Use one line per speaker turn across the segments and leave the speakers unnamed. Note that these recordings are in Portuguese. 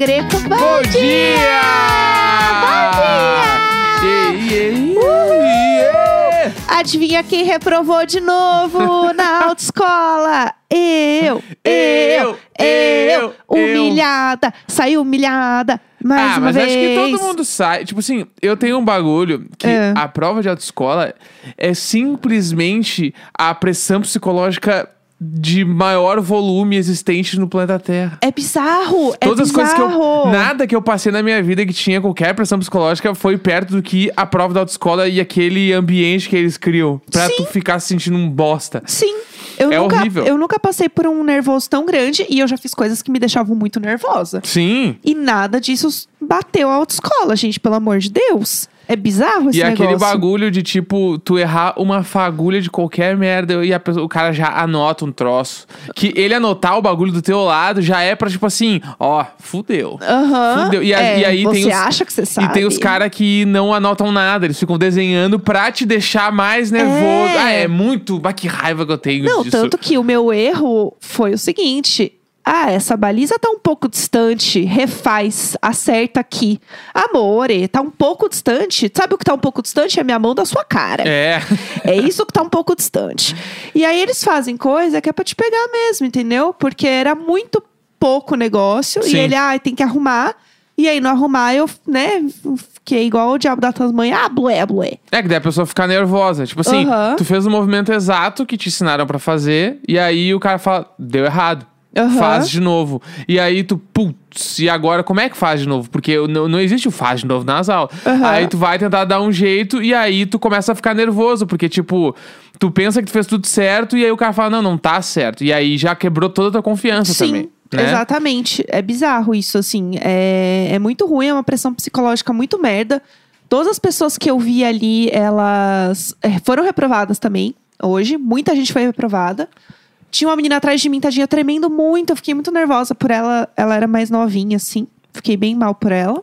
Greco. Bom,
Bom dia!
Bom dia!
Yeah, yeah, yeah.
Adivinha quem reprovou de novo na autoescola? Eu, eu,
Eu,
eu,
eu,
humilhada, saí humilhada mais
ah,
uma
mas
vez.
acho que todo mundo sai. Tipo assim, eu tenho um bagulho que
É.
a prova de autoescola é simplesmente a pressão psicológica de maior volume existente no planeta Terra.
É bizarro, é
Todas as
bizarro.
coisas que eu. Nada que eu passei na minha vida que tinha qualquer pressão psicológica foi perto do que a prova da autoescola e aquele ambiente que eles criam. Pra
Sim.
tu ficar se sentindo um bosta.
Sim. Eu
É
nunca,
horrível.
Eu nunca passei por um nervoso tão grande e eu já fiz coisas que me deixavam muito nervosa.
Sim.
E nada disso bateu a autoescola, gente, pelo amor de Deus. É bizarro esse
E aquele
negócio.
bagulho de, tipo, tu errar uma fagulha de qualquer merda e pessoa- o cara já anota um troço. Que ele anotar o bagulho do teu lado já é pra, tipo assim, ó, fudeu.
Aham.
Fudeu. E, a-
É,
e aí
você
tem os,
acha que você sabe?
E tem os caras que não anotam nada, eles ficam desenhando pra te deixar mais nervoso.
É.
Ah, é muito. Bah, que raiva que eu tenho
Não,
disso.
tanto que o meu erro foi o seguinte. Ah, essa baliza tá um pouco distante. Refaz, acerta aqui. Amore, tá um pouco distante. Sabe o que tá um pouco distante? É minha mão da sua cara.
É.
É isso que tá um pouco distante. E aí eles fazem coisa que é pra te pegar mesmo, entendeu? Porque era muito pouco negócio.
Sim.
E ele, ah, tem que arrumar. E aí, no arrumar, eu, né, fiquei igual o diabo da Tasmanha. Ah, blué, blué.
É que daí a pessoa fica nervosa. Tipo assim, tu fez o movimento exato que te ensinaram pra fazer, e aí o cara fala, deu errado.
Aham.
Faz de novo. E aí tu, putz, e agora como é que faz de novo? Porque não, não existe o faz de novo nas aulas.
Aham.
Aí tu vai tentar dar um jeito, e aí tu começa a ficar nervoso, porque tipo, tu pensa que tu fez tudo certo, e aí o cara fala, não, não tá certo. E aí já quebrou toda a tua confiança
Sim,
também. Né?
exatamente. É bizarro isso, assim. É, é muito ruim, é uma pressão psicológica muito merda. Todas as pessoas que eu vi ali, elas é, foram reprovadas também, hoje. Muita gente foi reprovada. Tinha uma menina atrás de mim, tadinha, tremendo muito. Eu fiquei muito nervosa por ela. Ela era mais novinha, assim. Fiquei bem mal por ela.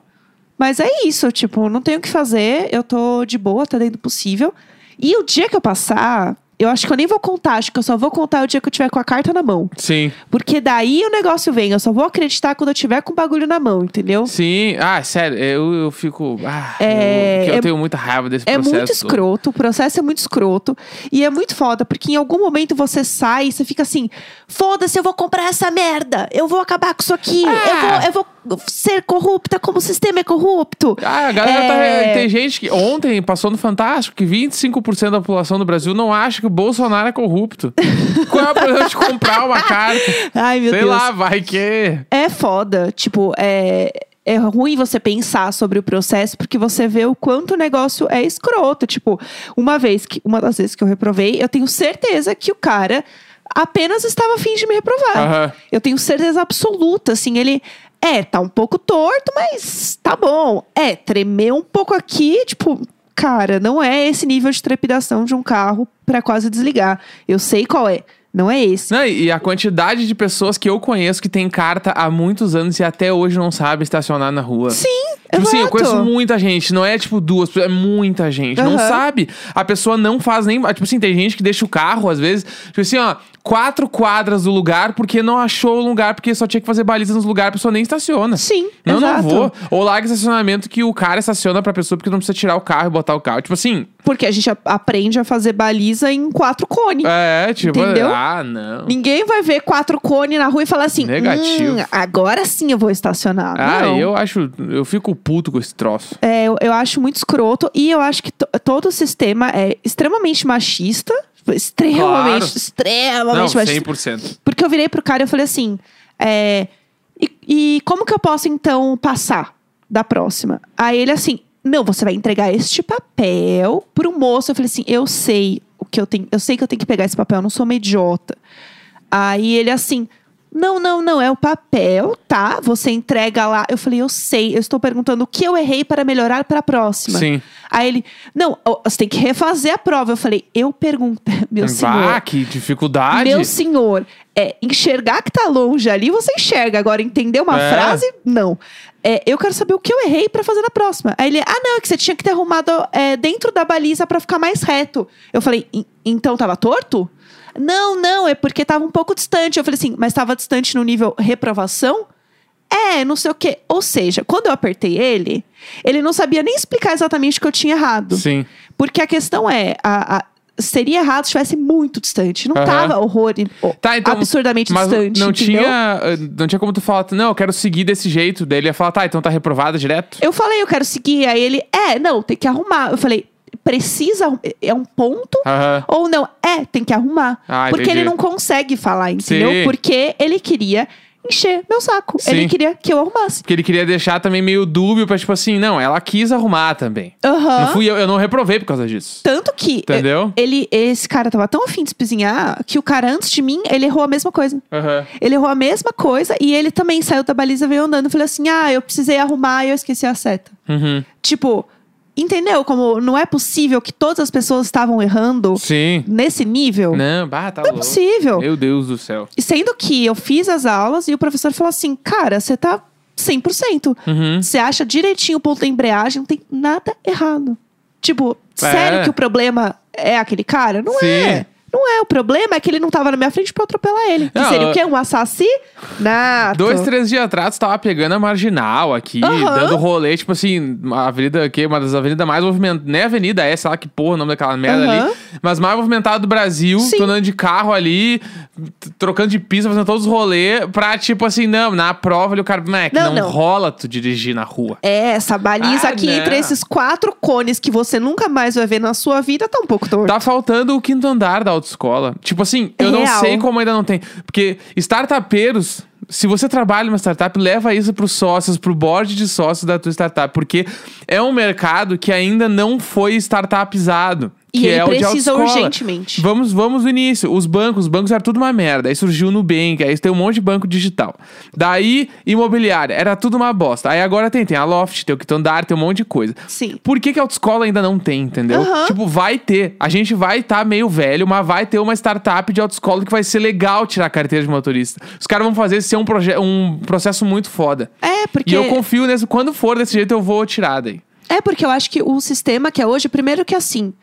Mas é isso, tipo, não tenho o que fazer. Eu tô de boa, tá dentro do possível. E o dia que eu passar, eu acho que eu nem vou contar. Acho que eu só vou contar o dia que eu tiver com a carta na mão.
Sim.
Porque daí o negócio vem. Eu só vou acreditar quando eu tiver com o bagulho na mão, entendeu?
Sim. Ah, sério, eu, eu fico. Ah,
É,
eu, eu
é-
tenho muita raiva desse
É
processo.
muito escroto, o processo é muito escroto. E é muito foda, porque em algum momento você sai e você fica assim: foda-se, eu vou comprar essa merda. Eu vou acabar com isso aqui.
Ah.
Eu, vou, eu vou ser corrupta como o sistema é corrupto.
Ah, a galera
É.
tá. Tem gente que. Ontem passou no Fantástico que 25% da população do Brasil não acha que o Bolsonaro é corrupto. Qual é o problema de comprar uma carta?
Ai, meu
Sei
Deus.
lá, vai que.
É foda. Tipo, é. É ruim você pensar sobre o processo porque você vê o quanto o negócio é escroto. Tipo, uma vez que, uma das vezes que eu reprovei, eu tenho certeza que o cara apenas estava afim de me reprovar.
Aham.
Eu tenho certeza absoluta, assim, ele é, tá um pouco torto, mas tá bom. É, tremeu um pouco aqui, tipo, cara, não é esse nível de trepidação de um carro pra quase desligar. Eu sei qual é. Não é esse.
Não, e a quantidade de pessoas que eu conheço que tem carta há muitos anos e até hoje não sabe estacionar na rua.
Sim,
Tipo assim, eu conheço muita gente, não é tipo duas pessoas, é muita gente. Não
Aham.
sabe. A pessoa não faz nem. Tipo assim, tem gente que deixa o carro, às vezes, tipo assim, ó, quatro quadras do lugar porque não achou o lugar, porque só tinha que fazer balizas nos lugares, a pessoa nem estaciona.
Sim,
Não,
exato.
não vou. Ou larga estacionamento que o cara estaciona pra pessoa porque não precisa tirar o carro e botar o carro. Tipo assim,
Porque a gente aprende a fazer baliza em quatro cones.
é, tipo,
Entendeu?
ah, não.
Ninguém vai ver quatro cones na rua e falar assim:
Negativo.
"Hum, agora sim eu vou estacionar.
Ah,
não.
eu acho. Eu fico puto com esse troço.
É, eu, eu acho muito escroto e eu acho que to- todo o sistema é extremamente machista. Extremamente,
Claro.
extremamente
Não,
machista.
100%.
Porque eu virei pro cara e falei assim: é, e, e como que eu posso então passar da próxima? Aí ele assim: não, você vai entregar este papel pro moço. Eu falei assim: eu sei o que eu tenho, eu sei que eu tenho que pegar esse papel, eu não sou uma idiota. Aí ele assim. Não, não, não, é o papel, tá? Você entrega lá. Eu falei, eu sei, eu estou perguntando o que eu errei para melhorar para a próxima.
Sim.
Aí ele, não, você tem que refazer a prova. Eu falei, eu pergunto, meu senhor.
Ah, que dificuldade.
Meu senhor, é, enxergar que tá longe ali, você enxerga. Agora, entender uma
É.
frase, não. É, eu quero saber o que eu errei pra fazer na próxima. Aí ele, ah, não, é que você tinha que ter arrumado é, dentro da baliza pra ficar mais reto. Eu falei, "En- então tava torto? Não, não, é porque tava um pouco distante. Eu falei assim, mas tava distante no nível reprovação? É, não sei o quê. Ou seja, quando eu apertei ele, ele não sabia nem explicar exatamente o que eu tinha errado.
Sim.
Porque a questão é, a- a- seria errado se estivesse muito distante. Não
Aham.
tava horror,
Tá, então,
absurdamente
Mas
distante.
não
entendeu?
tinha, eh, não tinha como tu falar, não, eu quero seguir desse jeito. Daí ele ia falar, tá, então tá reprovada direto?
Eu falei, eu quero seguir. Aí ele, é, não, tem que arrumar. Eu falei, precisa, é um ponto? Ou não, é, tem que arrumar.
Ah,
porque
entendi.
ele não consegue falar, entendeu?
Sim.
Porque ele queria encher meu saco.
Sim.
Ele queria que eu arrumasse.
Porque ele queria deixar também meio dúbio pra, tipo assim, não, ela quis arrumar também. Não fui eu, eu não reprovei por causa disso.
Tanto que
Entendeu?
eh, ele, esse cara tava tão afim de espizinhar que o cara antes de mim, ele errou a mesma coisa. Ele errou a mesma coisa e ele também saiu da baliza veio andando. Falei assim: ah, eu precisei arrumar e eu esqueci a seta.
Uhum.
Tipo, entendeu? Como não é possível que todas as pessoas estavam errando
Sim.
nesse nível.
Não, bah, tá
Não é
louco.
possível.
Meu Deus do céu.
E Sendo que eu fiz as aulas e o professor falou assim: cara, você tá 100%.
Uhum.
Você acha direitinho o ponto da embreagem, não tem nada errado. Tipo,
É.
sério que o problema é aquele cara? Não
Sim.
é. Não é. O problema é que ele não tava na minha frente pra eu atropelar ele. Que
Não,
seria o quê? Um assassinato.
Dois, três dias atrás, tava pegando a marginal aqui,
Aham.
dando rolê, tipo assim, a avenida aqui, uma das avenidas mais movimentadas. Nem avenida é, sei lá que porra o nome daquela merda
Aham.
ali. Mas mais movimentada do Brasil.
Sim.
Andando de carro ali, t- trocando de pista, fazendo todos os rolês, pra tipo assim, não, na prova ali o cara, Mac,
Não,
não,
não.
rola tu dirigir na rua.
É, essa baliza
Ah,
aqui
não.
entre esses quatro cones que você nunca mais vai ver na sua vida tá um pouco torto.
Tá faltando o quinto andar da autoescola. Tipo assim, eu não
Real.
sei como ainda não tem. Porque startupeiros, se você trabalha numa startup, leva isso pros sócios, pro board de sócios da tua startup. Porque é um mercado que ainda não foi startupizado.
E
que
ele
é
precisa urgentemente.
Vamos, vamos no início. Os bancos, os bancos eram tudo uma merda. Aí surgiu o Nubank, aí tem um monte de banco digital. Daí, imobiliária, era tudo uma bosta. Aí agora tem, tem a Loft, tem o Quinto Andar, tem um monte de coisa.
Sim.
Por que, que a autoescola ainda não tem, entendeu?
Aham.
Tipo, vai ter. A gente vai estar meio velho, mas vai ter uma startup de autoescola que vai ser legal tirar a carteira de motorista. Os caras vão fazer ser um, um processo muito foda.
É, porque.
E eu confio nesse. Quando for desse jeito, eu vou tirar daí.
É porque eu acho que o sistema que é hoje, primeiro que assim,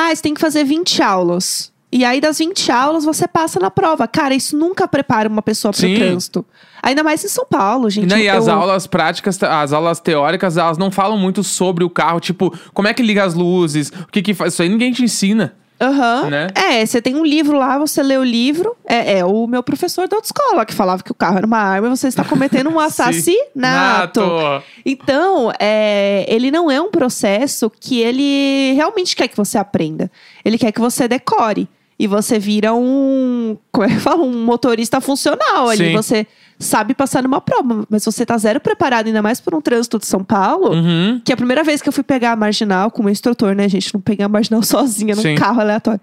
ah, você tem que fazer 20 aulas. E aí, das 20 aulas, você passa na prova. Cara, isso nunca prepara uma pessoa para o trânsito. Ainda mais em São Paulo, gente.
Né, e as
Eu-
aulas práticas, as aulas teóricas, elas não falam muito sobre o carro. Tipo, como é que liga as luzes? O que que faz? Isso aí ninguém te ensina.
Aham.
né?
É, você tem um livro lá, você lê o livro. É, é o meu professor da autoescola que falava que o carro era uma arma e você está cometendo um assassinato.
Nato.
Então, é, ele não é um processo que ele realmente quer que você aprenda. Ele quer que você decore. E você vira um. Como é que fala? Um motorista funcional ali.
Sim.
Você sabe passar numa prova, mas você tá zero preparado, ainda mais por um trânsito de São Paulo.
Uhum.
Que a primeira vez que eu fui pegar a marginal com o instrutor, né, gente? Não peguei a marginal sozinha num
Sim.
carro aleatório.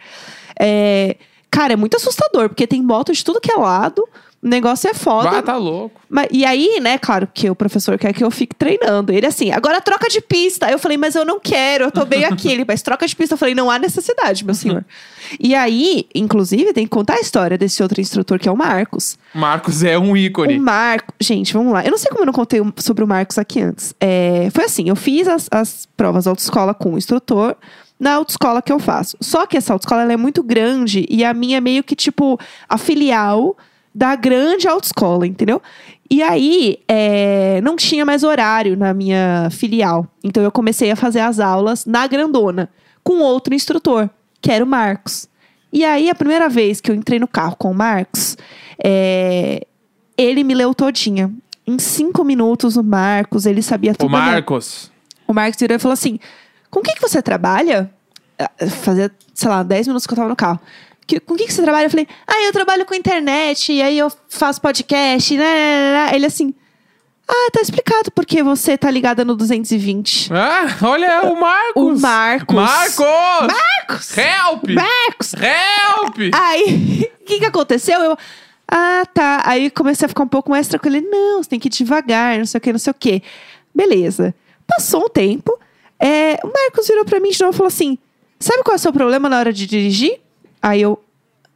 É, cara, é muito assustador, porque tem moto de tudo que é lado. O negócio é foda.
Ah, tá louco.
Mas- e aí, né, claro que o professor quer que eu fique treinando. Ele assim, agora troca de pista. Eu falei, mas eu não quero, eu tô bem aqui. Ele, mas troca de pista. Eu falei, não há necessidade, meu senhor. e aí, inclusive, tem que contar a história desse outro instrutor, que é o Marcos.
Marcos é um ícone.
O Marcos. Gente, vamos lá. Eu não sei como eu não contei sobre o Marcos aqui antes. É, foi assim: eu fiz as, as provas autoescola com o instrutor na autoescola que eu faço. Só que essa autoescola é muito grande e a minha é meio que tipo a filial da grande autoescola, entendeu? E aí, é, não tinha mais horário na minha filial. Então eu comecei a fazer as aulas na grandona, com outro instrutor, que era o Marcos. E aí, a primeira vez que eu entrei no carro com o Marcos, é, ele me leu todinha. Em cinco minutos, o Marcos, ele sabia tudo.
O Marcos.
O Marcos virou e falou assim: com o que, que você trabalha? Ah, Fazia, sei lá, 10 minutos que eu tava no carro. Que- com o que, que você trabalha? Eu falei, ah, eu trabalho com internet, e aí eu faço podcast, né, né, né, né. Ele assim, ah, tá explicado porque você tá ligada no 220.
Ah, olha o Marcos.
O Marcos.
Marcos!
Marcos!
Help!
Marcos!
Help!
Aí, o que que aconteceu? Eu, ah, tá. Aí comecei a ficar um pouco mais tranquila. Ele, não, você tem que ir devagar, não sei o que, não sei o que. Beleza. Passou um tempo, é, o Marcos virou pra mim de novo e falou assim, sabe qual é o seu problema na hora de dirigir? Aí eu,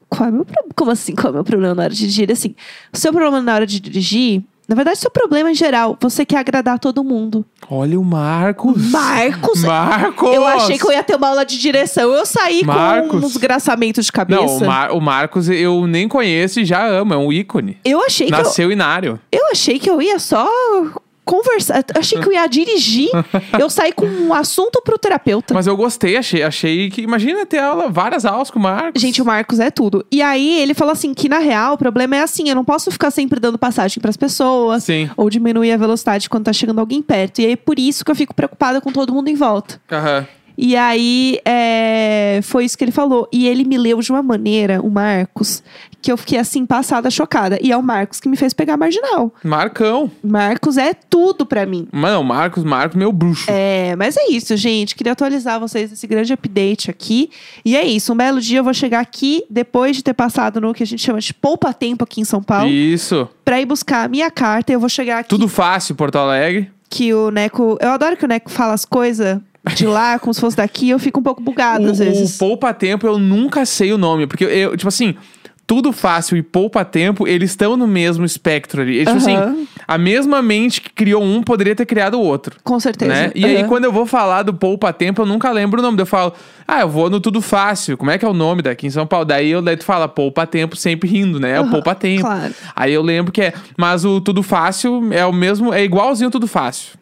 qual é meu problema? Como assim, qual é o meu problema na hora de dirigir? Ele assim, o seu problema na hora de dirigir Na verdade, seu problema em geral, você quer agradar todo mundo.
Olha o Marcos.
Marcos!
Marcos!
Eu achei que eu ia ter uma aula de direção. Eu saí
Marcos.
com um desgraçamento de cabeça.
Não, o, Mar- o Marcos eu nem conheço e já amo, é um ícone.
Eu achei que eu,
Nasceu inário.
eu achei que eu ia só conversar. Achei que eu ia dirigir. eu saí com um assunto pro terapeuta.
Mas eu gostei, achei, achei que. Imagina ter aula, várias aulas com o Marcos.
Gente, o Marcos é tudo. E aí ele falou assim que na real o problema é assim, eu não posso ficar sempre dando passagem pras pessoas
Sim.
ou diminuir a velocidade quando tá chegando alguém perto. E aí por isso que eu fico preocupada com todo mundo em volta.
Aham.
E aí, é, foi isso que ele falou. E ele me leu de uma maneira, o Marcos, que eu fiquei assim, passada, chocada. E é o Marcos que me fez pegar a marginal.
Marcão.
Marcos é tudo pra mim.
Mano, Marcos, Marcos, meu bruxo.
É, mas é isso, gente. Queria atualizar vocês nesse grande update aqui. E é isso. Um belo dia eu vou chegar aqui, depois de ter passado no que a gente chama de poupa-tempo aqui em São Paulo,
Isso.
pra ir buscar a minha carta. Eu vou chegar aqui
Tudo fácil, Porto Alegre.
que o Neco. Eu adoro que o Neco fala as coisas de lá, como se fosse daqui. Eu fico um pouco bugada às
O,
vezes.
o Poupa Tempo eu nunca sei o nome. Porque eu, tipo assim, tudo fácil e Poupa Tempo, eles estão no mesmo espectro ali. Tipo
Aham.
assim, a mesma mente que criou um poderia ter criado o outro.
Com certeza.
Né? E aí,
Aham.
quando eu vou falar do Poupa Tempo, eu nunca lembro o nome. Eu falo, ah, eu vou no Tudo Fácil. Como é que é o nome daqui em São Paulo? Daí, eu, daí tu fala Poupa Tempo, sempre rindo, né? É o
Aham,
Poupa Tempo.
claro.
Aí eu lembro que é. Mas o Tudo Fácil é o mesmo, é igualzinho o Tudo Fácil.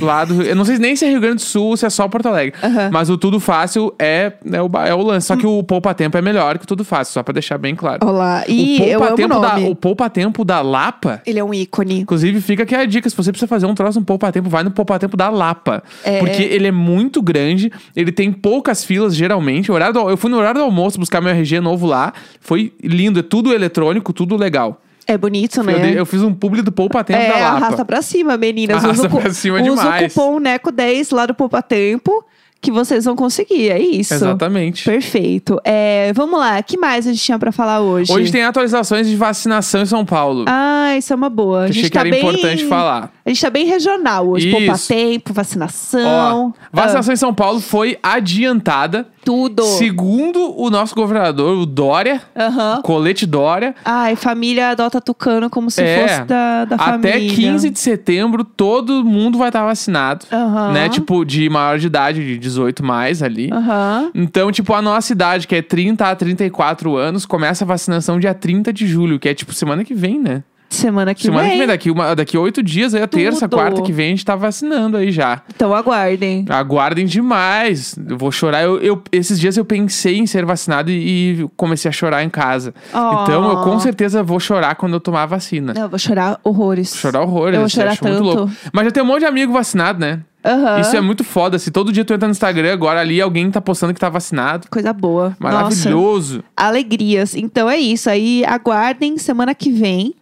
Lá do, eu não sei nem se é Rio Grande do Sul ou se é só Porto Alegre.
Aham.
Mas o Tudo Fácil é, é, o, é o lance. Só que o Poupa Tempo é melhor que o Tudo Fácil, só pra deixar bem claro.
Olá.
o
E eu
Poupa
amo o
Tempo da,
nome.
o Poupa Tempo da Lapa.
Ele é um ícone.
Inclusive, fica aqui a dica: se você precisa fazer um troço no Poupa Tempo, vai no Poupa Tempo da Lapa.
É.
Porque ele é muito grande, ele tem poucas filas, geralmente. O horário do- eu fui no horário do almoço buscar meu RG novo lá. Foi lindo, é tudo eletrônico, tudo legal.
É bonito, né?
Eu, dei- eu fiz um publi do Poupa Tempo
é,
da Lapa.
arrasta pra cima, meninas.
Arrasta
usa
pra cima
usa
demais.
o cupom NECO10 lá do Poupa Tempo, que vocês vão conseguir. É isso.
Exatamente.
Perfeito. É, vamos lá. Que mais a gente tinha pra falar hoje?
Hoje tem atualizações de vacinação em São Paulo.
Ah, isso é uma boa. A
que
gente
achei que
tá
era
bem...
importante falar.
A gente tá bem regional hoje.
Isso.
Poupa tempo, vacinação.
Ó, vacinação em São Paulo foi adiantada.
Ah, tudo.
Segundo o nosso governador, o Dória,
Aham.
colete Dória,
Ai, família adota tucano como se
É,
fosse da, da
Até
família.
15 de setembro, todo mundo vai estar vacinado.
Aham.
Né? Tipo, de maior de idade, de 18 mais ali.
Aham.
Então, tipo, a nossa idade, que é 30 a 34 anos, começa a vacinação dia 30 de julho, que é tipo semana que vem, né?
Semana que
semana
vem.
que vem, daqui, uma, daqui oito dias, aí a terça,
Tudo.
quarta que vem, a gente tá vacinando aí já.
Então aguardem.
Aguardem demais. Eu vou chorar. Eu, eu- esses dias eu pensei em ser vacinado e, e comecei a chorar em casa.
Oh.
Então, eu com certeza vou chorar quando eu tomar a vacina.
Não, eu vou chorar horrores.
Chorar horrores,
Eu vou chorar
acho muito
tanto.
louco. Mas já tem um monte de amigo vacinado, né?
Aham.
Isso é muito foda. Se todo dia tu entra no Instagram, agora ali alguém tá postando que tá vacinado.
Coisa boa. Nossa,
Maravilhoso.
alegrias. Então é isso. Aí aguardem semana que vem.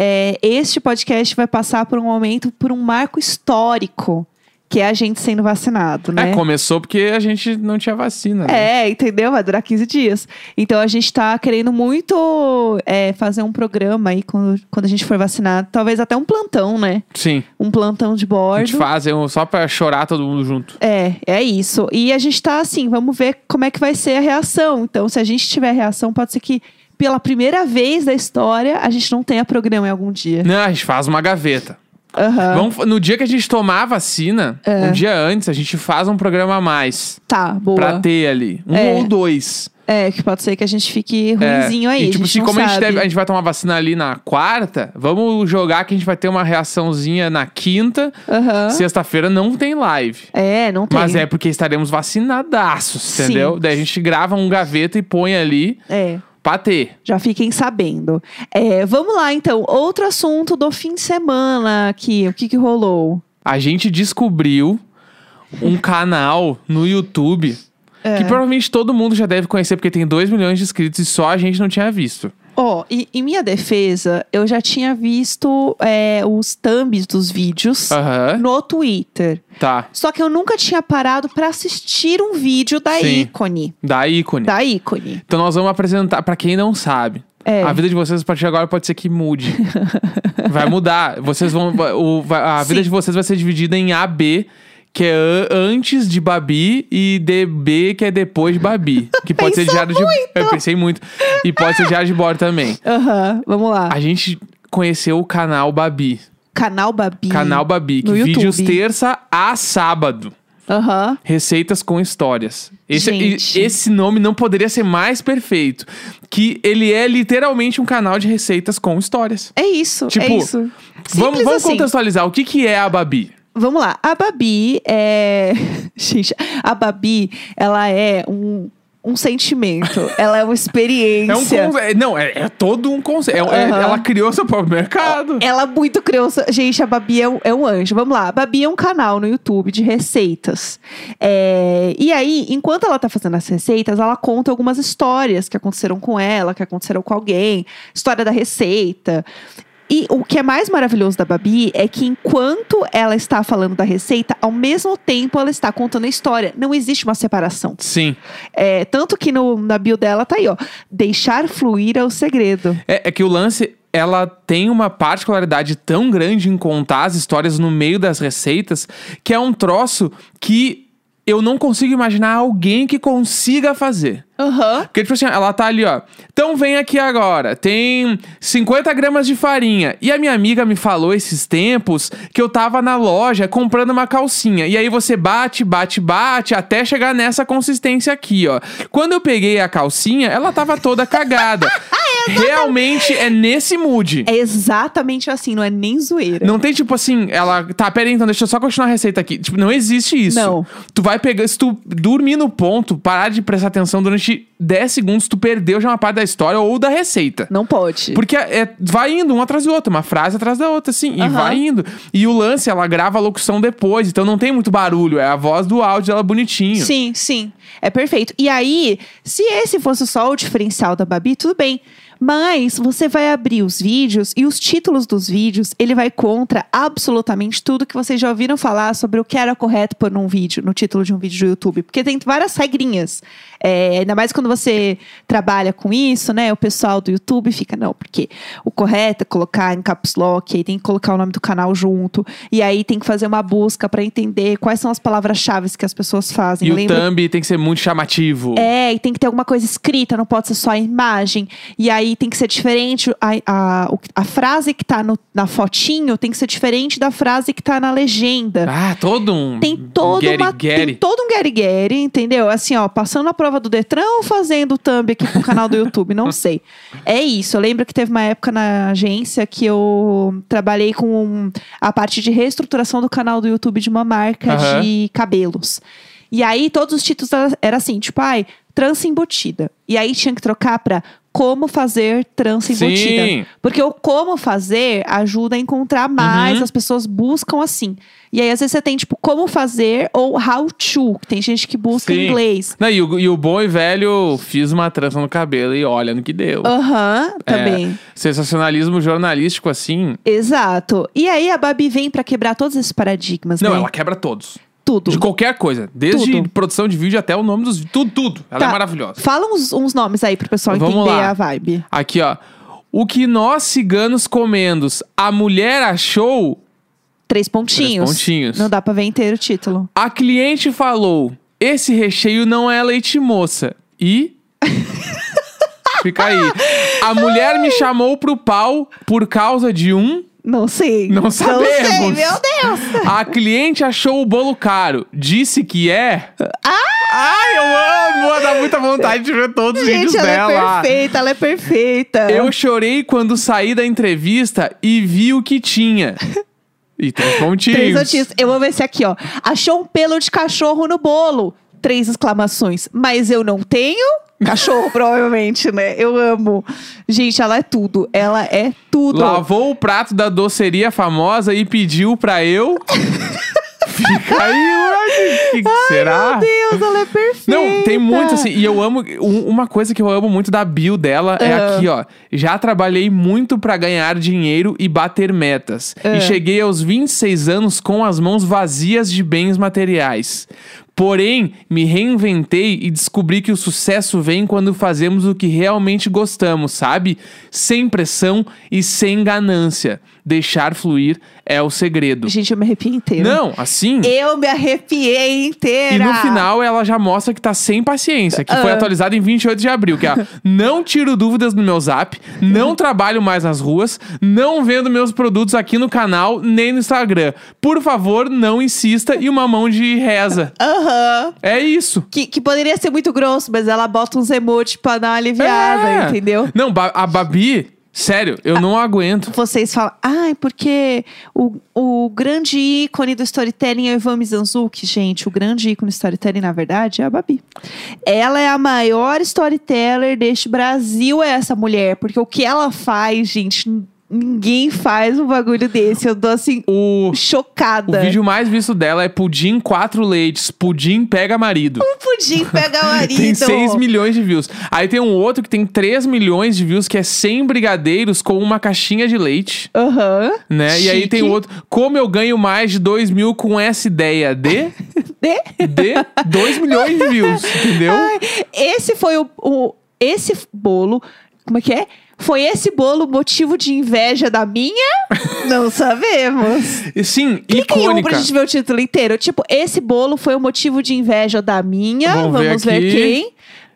É, este podcast vai passar por um momento, por um marco histórico, que é a gente sendo vacinado, né?
É, começou porque a gente não tinha vacina. né?
É, entendeu? Vai durar 15 dias. Então a gente tá querendo muito é, fazer um programa aí quando, quando a gente for vacinado. Talvez até um plantão, né?
Sim.
Um plantão de
A
bordo.
gente faz é um- só pra chorar todo mundo junto.
É, é isso. E a gente tá assim, vamos ver como é que vai ser a reação. Então, se a gente tiver reação, pode ser que pela primeira vez da história a gente não tenha programa em algum dia.
Não, a gente faz uma gaveta.
Aham.
Vamos, no dia que a gente tomar a vacina,
É.
um dia antes, a gente faz um programa a mais.
Tá, boa.
Pra ter ali. Um
É.
ou dois.
É, que pode ser que a gente fique
É.
ruimzinho aí.
E tipo
gente
assim, como a gente, deve- a gente vai tomar vacina ali na quarta, vamos jogar que a gente vai ter uma reaçãozinha na quinta.
Aham.
Sexta-feira não tem live.
É, não tem.
Mas é porque estaremos vacinadaços,
Sim.
entendeu? Daí a gente grava um gaveta e põe ali
É.
pra ter.
Já fiquem sabendo. É, vamos lá, então. Outro assunto do fim de semana aqui. O que, que rolou?
A gente descobriu um canal no YouTube
É.
que provavelmente todo mundo já deve conhecer, porque tem 2 milhões de inscritos e só a gente não tinha visto.
Ó, e em minha defesa, eu já tinha visto é, os thumbs dos vídeos
Aham.
no Twitter.
Tá.
Só que eu nunca tinha parado pra assistir um vídeo da
Sim.
ícone.
Da ícone.
Da ícone.
Então nós vamos apresentar, pra quem não sabe.
É.
A vida de vocês a partir de agora pode ser que mude. vai mudar. Vocês vão. o- a vida
Sim.
de vocês vai ser dividida em AB, que é antes de Babi, e DB, que é depois de Babi. Que pode ser diário de. Eu pensei muito. E pode ser diário de bordo também.
Aham, vamos lá.
A gente conheceu o canal Babi.
Canal Babi.
Canal Babi, que
No
vídeos
YouTube.
terça a sábado.
Aham.
Receitas com histórias. Esse,
Gente.
esse nome não poderia ser mais perfeito. Que ele é literalmente um canal de receitas com histórias.
É isso,
Tipo,
é isso.
Vamos, vamos
assim.
contextualizar. O que, que é a Babi?
Vamos lá. A Babi é. Gente, a Babi, ela é um, um sentimento. ela é uma experiência.
É um é, Não, é, é todo um conceito. É- é-
Aham.
ela criou seu próprio mercado.
Ela muito criou. Gente, a Babi é um, é um anjo. Vamos lá. A Babi é um canal no YouTube de receitas. É, e aí, enquanto ela tá fazendo as receitas, ela conta algumas histórias que aconteceram com ela, que aconteceram com alguém, história da receita. E o que é mais maravilhoso da Babi é que enquanto ela está falando da receita, ao mesmo tempo ela está contando a história. Não existe uma separação.
Sim.
É, tanto que no, na bio dela tá aí, ó. Deixar fluir é o segredo.
É, é que o lance, ela tem uma particularidade tão grande em contar as histórias no meio das receitas, que é um troço que eu não consigo imaginar alguém que consiga fazer.
Aham.
Porque, tipo assim, ela tá ali, ó. Então vem aqui agora. Tem 50 gramas de farinha. E a minha amiga me falou esses tempos que eu tava na loja comprando uma calcinha. E aí você bate, bate, bate, até chegar nessa consistência aqui, ó. Quando eu peguei a calcinha, ela tava toda cagada. Realmente é nesse mood.
É exatamente assim, não é nem zoeira.
Não tem tipo assim, ela. Tá, pera aí, então deixa eu só continuar a receita aqui. Tipo, não existe isso.
Não.
Tu vai pegar. Se tu dormir no ponto, parar de prestar atenção durante 10 segundos, tu perdeu já uma parte da história ou da receita.
Não pode.
Porque é, vai indo um atrás do outro, uma frase atrás da outra, assim, e
Aham.
vai indo. E o lance, ela grava a locução depois, então não tem muito barulho, é a voz do áudio dela bonitinho.
Sim, sim. É perfeito. E aí, se esse fosse só o diferencial da Babi, tudo bem. Mas você vai abrir os vídeos e os títulos dos vídeos, ele vai contra absolutamente tudo que vocês já ouviram falar sobre o que era correto pôr num vídeo, no título de um vídeo do YouTube. Porque tem várias regrinhas. É, ainda mais quando você trabalha com isso, né? O pessoal do YouTube fica, não, porque o correto é colocar em caps lock, aí tem que colocar o nome do canal junto, e aí tem que fazer uma busca para entender quais são as palavras-chave que as pessoas fazem.
E o
Lembra
thumb tem que ser muito chamativo.
é, e tem que ter alguma coisa escrita, não pode ser só a imagem. E aí tem que ser diferente. A, a, o- a frase que tá no, na fotinho tem que ser diferente da frase que tá na legenda.
Ah, todo um.
Tem todo
Getty,
uma, tem todo um Gary Gary, entendeu? Assim, ó, passando a prova do Detran ou fazendo o thumb aqui pro canal do YouTube, não sei. É isso. Eu lembro que teve uma época na agência que eu trabalhei com a parte de reestruturação do canal do YouTube de uma marca
Aham.
de cabelos. E aí todos os títulos era, era assim, tipo, ai, trança embutida. E aí tinha que trocar pra como fazer trança
Sim.
embutida. Porque o como fazer ajuda a encontrar mais,
Uhum.
as pessoas buscam assim. E aí, às vezes, você tem, tipo, como fazer ou how to. que Tem gente que busca
Sim.
em inglês.
Não, e, o, e o bom e velho, fiz uma trança no cabelo e olha no que deu.
Aham,
É,
também.
sensacionalismo jornalístico assim.
Exato. E aí, a Babi vem pra quebrar todos esses paradigmas,
Não,
né?
ela quebra todos.
Tudo.
De qualquer coisa. Desde
Tudo.
produção de vídeo até o nome dos. Tudo, tudo. Ela
Tá.
é maravilhosa.
Fala uns, uns nomes aí pro pessoal
Vamos
entender
lá.
a vibe.
Aqui, ó. O que nós ciganos comendos, a mulher achou,
Três pontinhos.
Três pontinhos.
Não dá pra ver inteiro o título.
a cliente falou: esse recheio não é leite moça. E. Fica aí. A mulher me chamou pro pau por causa de um.
Não sei.
Não
sei,
sabemos.
meu Deus.
A cliente achou o bolo caro. Disse que é. Ai, eu amo! Dá muita vontade de ver todos os vídeos
ela
dela.
é perfeita, ela é perfeita.
Eu chorei quando saí da entrevista e vi o que tinha. E três pontinhos.
Três notícias. Eu amo esse aqui, ó. Achou um pelo de cachorro no bolo. Três exclamações. Mas eu não tenho? Cachorro, provavelmente, né? Eu amo. Gente, ela é tudo. Ela é tudo.
Lavou o prato da doceria famosa e pediu pra eu. Fica aí, que, que será?
Meu Deus, ela é perfeita.
Não, tem muito assim. E eu amo. um- Uma coisa que eu amo muito da bio dela é
Ah.
aqui, ó. Já trabalhei muito pra ganhar dinheiro e bater metas.
Ah.
E cheguei aos 26 anos com as mãos vazias de bens materiais. Porém, me reinventei e descobri que o sucesso vem quando fazemos o que realmente gostamos, sabe? Sem pressão e sem ganância. Deixar fluir é o segredo.
Gente, eu me arrepiei inteira.
Não, assim.
Eu me arrepiei inteira.
E no final ela já mostra que tá sem paciência, que foi
Ah.
atualizada em 28 de abril, que é não tiro dúvidas no meu zap, não trabalho mais nas ruas, não vendo meus produtos aqui no canal nem no Instagram. Por favor, não insista e uma mão de reza.
Aham.
É isso.
Que, que poderia ser muito grosso, mas ela bota uns emojis pra dar uma aliviada,
É.
entendeu?
Não, ba- a Babi, sério, eu não aguento.
Vocês falam, ai, porque o, o grande ícone do storytelling é o Ivan Mizanzuki. Gente, o grande ícone do storytelling, na verdade, é a Babi. Ela é a maior storyteller deste Brasil, é essa mulher. Porque o que ela faz, gente, ninguém faz um bagulho desse. Eu tô assim,
O, o
chocada.
vídeo mais visto dela é Pudim quatro leites, Pudim pega marido.
O pudim pega marido.
Tem 6 milhões de views. Aí tem um outro que tem 3 milhões de views, que é 100 brigadeiros com uma caixinha de leite.
Aham.
Né? E aí tem outro. Como eu ganho mais de 2 mil com essa ideia de.
De-
De 2 milhões de views. Entendeu?
Ai, esse foi o, o- Esse bolo. Como é que é? Foi esse bolo motivo de inveja da minha? Não sabemos.
E Sim,
Clica em um
icônica.
pra gente ver o título inteiro. Tipo, esse bolo foi o motivo de inveja da minha.
Vamos ver
Vamos ver,
aqui.
quem.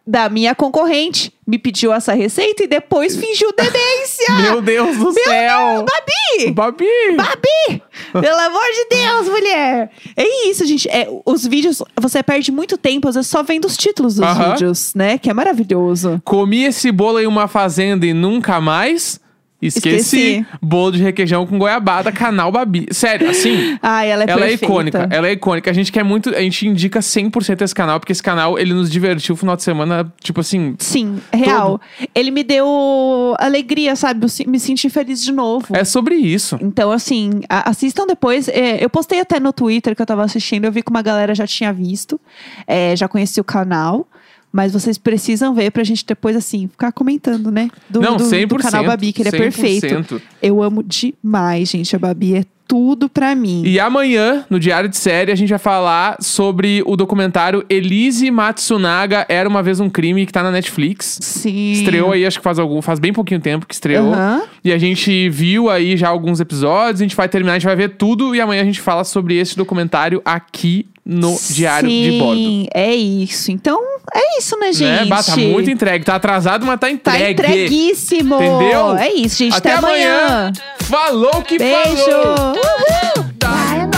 Da minha concorrente. Me pediu essa receita e depois fingiu demência.
Meu Deus do céu!
Babi!
Babi!
Babi! Pelo amor de Deus, mulher! É isso, gente. É, os vídeos, você perde muito tempo, às vezes, só vendo os títulos dos
Aham.
vídeos, né? Que é maravilhoso.
Comi esse bolo em uma fazenda e nunca mais. Esqueci.
Esqueci.
Bolo de requeijão com goiabada, canal Babi. Sério, assim.
Ai, ela é
ela é
perfeita.
icônica, ela é icônica. A gente quer muito, a gente indica 100% esse canal, porque esse canal, ele nos divertiu o final de semana, tipo assim,
Sim, real. Ele me deu alegria, sabe? Eu se- me senti feliz de novo.
é sobre isso.
Então, assim, a- assistam depois. É, eu postei até no Twitter que eu tava assistindo, eu vi que uma galera já tinha visto, é, já conhecia o canal. Mas vocês precisam ver pra gente depois, assim, ficar comentando, né? Do,
Não,
do,
100%.
do canal Babi, que ele é
100%.
perfeito. Eu amo demais, gente. A Babi é tudo pra mim.
E amanhã, no Diário de Série, a gente vai falar sobre o documentário Elise Matsunaga Era Uma Vez Um Crime, que tá na Netflix.
Sim.
Estreou aí, acho que faz algum, faz bem pouquinho tempo que estreou.
Aham.
E a gente viu aí já alguns episódios, a gente vai terminar, a gente vai ver tudo e amanhã a gente fala sobre esse documentário aqui no Diário de Bordo.
Sim, é isso. Então, é isso, né, gente?
Né? Bah, tá muito entregue. Tá atrasado, mas tá
Tá
entregue.
entreguíssimo.
Entendeu?
É isso, gente. Até,
Até amanhã. Falou que
Beijo.
falou!
Uhul.